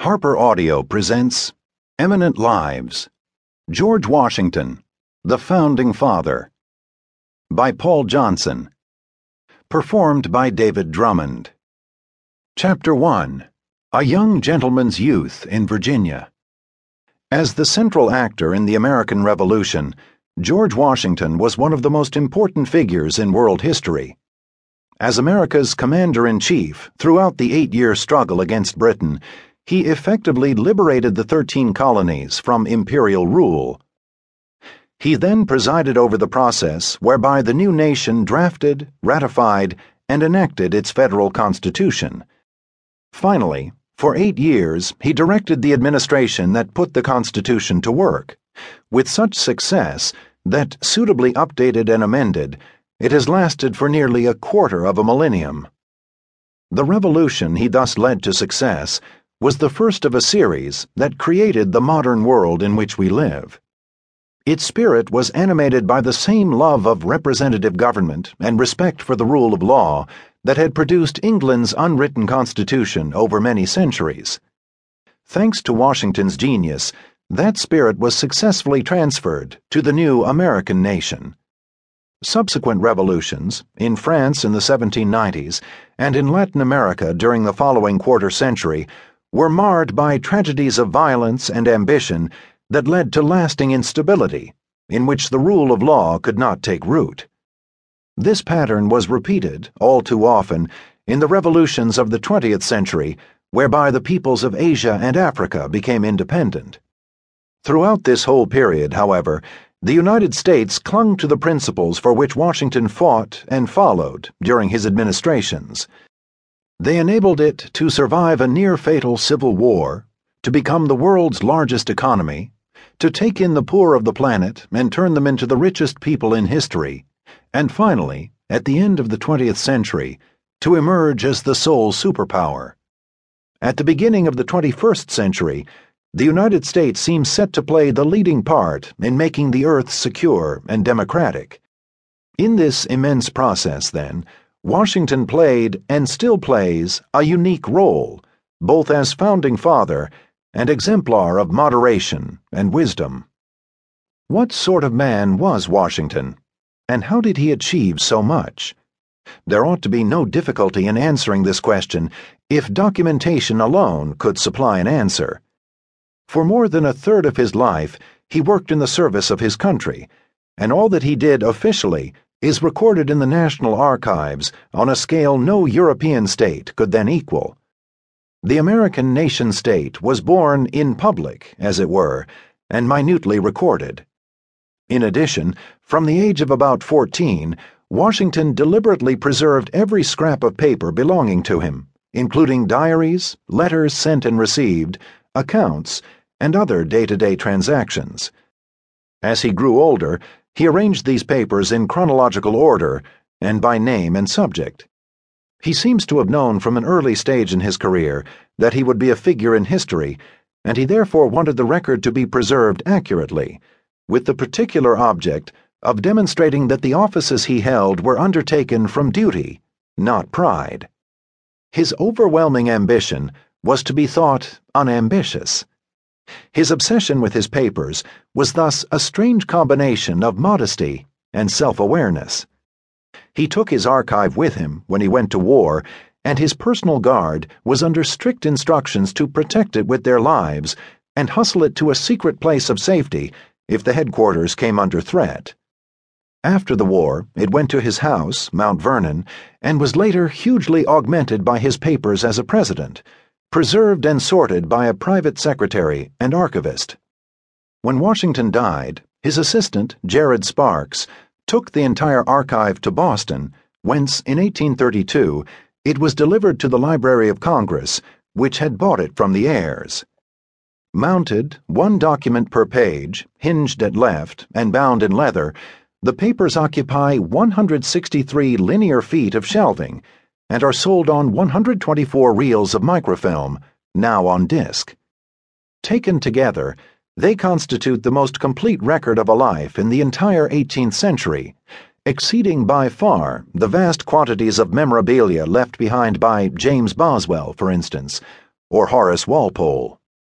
Harper Audio presents Eminent Lives George Washington, the Founding Father by Paul Johnson. Performed by David Drummond. Chapter 1 A Young Gentleman's Youth in Virginia. As the central actor in the American Revolution, George Washington was one of the most important figures in world history. As America's commander in chief throughout the eight year struggle against Britain, he effectively liberated the Thirteen Colonies from imperial rule. He then presided over the process whereby the new nation drafted, ratified, and enacted its federal constitution. Finally, for eight years, he directed the administration that put the Constitution to work, with such success that, suitably updated and amended, it has lasted for nearly a quarter of a millennium. The revolution he thus led to success was the first of a series that created the modern world in which we live. Its spirit was animated by the same love of representative government and respect for the rule of law that had produced England's unwritten constitution over many centuries. Thanks to Washington's genius, that spirit was successfully transferred to the new American nation. Subsequent revolutions, in France in the 1790s and in Latin America during the following quarter century, were marred by tragedies of violence and ambition that led to lasting instability, in which the rule of law could not take root. This pattern was repeated, all too often, in the revolutions of the 20th century, whereby the peoples of Asia and Africa became independent. Throughout this whole period, however, the United States clung to the principles for which Washington fought and followed during his administrations. They enabled it to survive a near fatal civil war, to become the world's largest economy, to take in the poor of the planet and turn them into the richest people in history, and finally, at the end of the 20th century, to emerge as the sole superpower. At the beginning of the 21st century, the United States seems set to play the leading part in making the Earth secure and democratic. In this immense process, then, Washington played, and still plays, a unique role, both as founding father and exemplar of moderation and wisdom. What sort of man was Washington, and how did he achieve so much? There ought to be no difficulty in answering this question if documentation alone could supply an answer. For more than a third of his life, he worked in the service of his country, and all that he did officially is recorded in the National Archives on a scale no European state could then equal. The American nation state was born in public, as it were, and minutely recorded. In addition, from the age of about 14, Washington deliberately preserved every scrap of paper belonging to him, including diaries, letters sent and received, accounts, and other day to day transactions. As he grew older, he arranged these papers in chronological order and by name and subject. He seems to have known from an early stage in his career that he would be a figure in history, and he therefore wanted the record to be preserved accurately, with the particular object of demonstrating that the offices he held were undertaken from duty, not pride. His overwhelming ambition was to be thought unambitious. His obsession with his papers was thus a strange combination of modesty and self awareness. He took his archive with him when he went to war, and his personal guard was under strict instructions to protect it with their lives and hustle it to a secret place of safety if the headquarters came under threat. After the war, it went to his house, Mount Vernon, and was later hugely augmented by his papers as a president preserved and sorted by a private secretary and archivist. When Washington died, his assistant, Jared Sparks, took the entire archive to Boston, whence, in 1832, it was delivered to the Library of Congress, which had bought it from the heirs. Mounted, one document per page, hinged at left, and bound in leather, the papers occupy 163 linear feet of shelving and are sold on 124 reels of microfilm, now on disc. Taken together, they constitute the most complete record of a life in the entire 18th century, exceeding by far the vast quantities of memorabilia left behind by James Boswell, for instance, or Horace Walpole.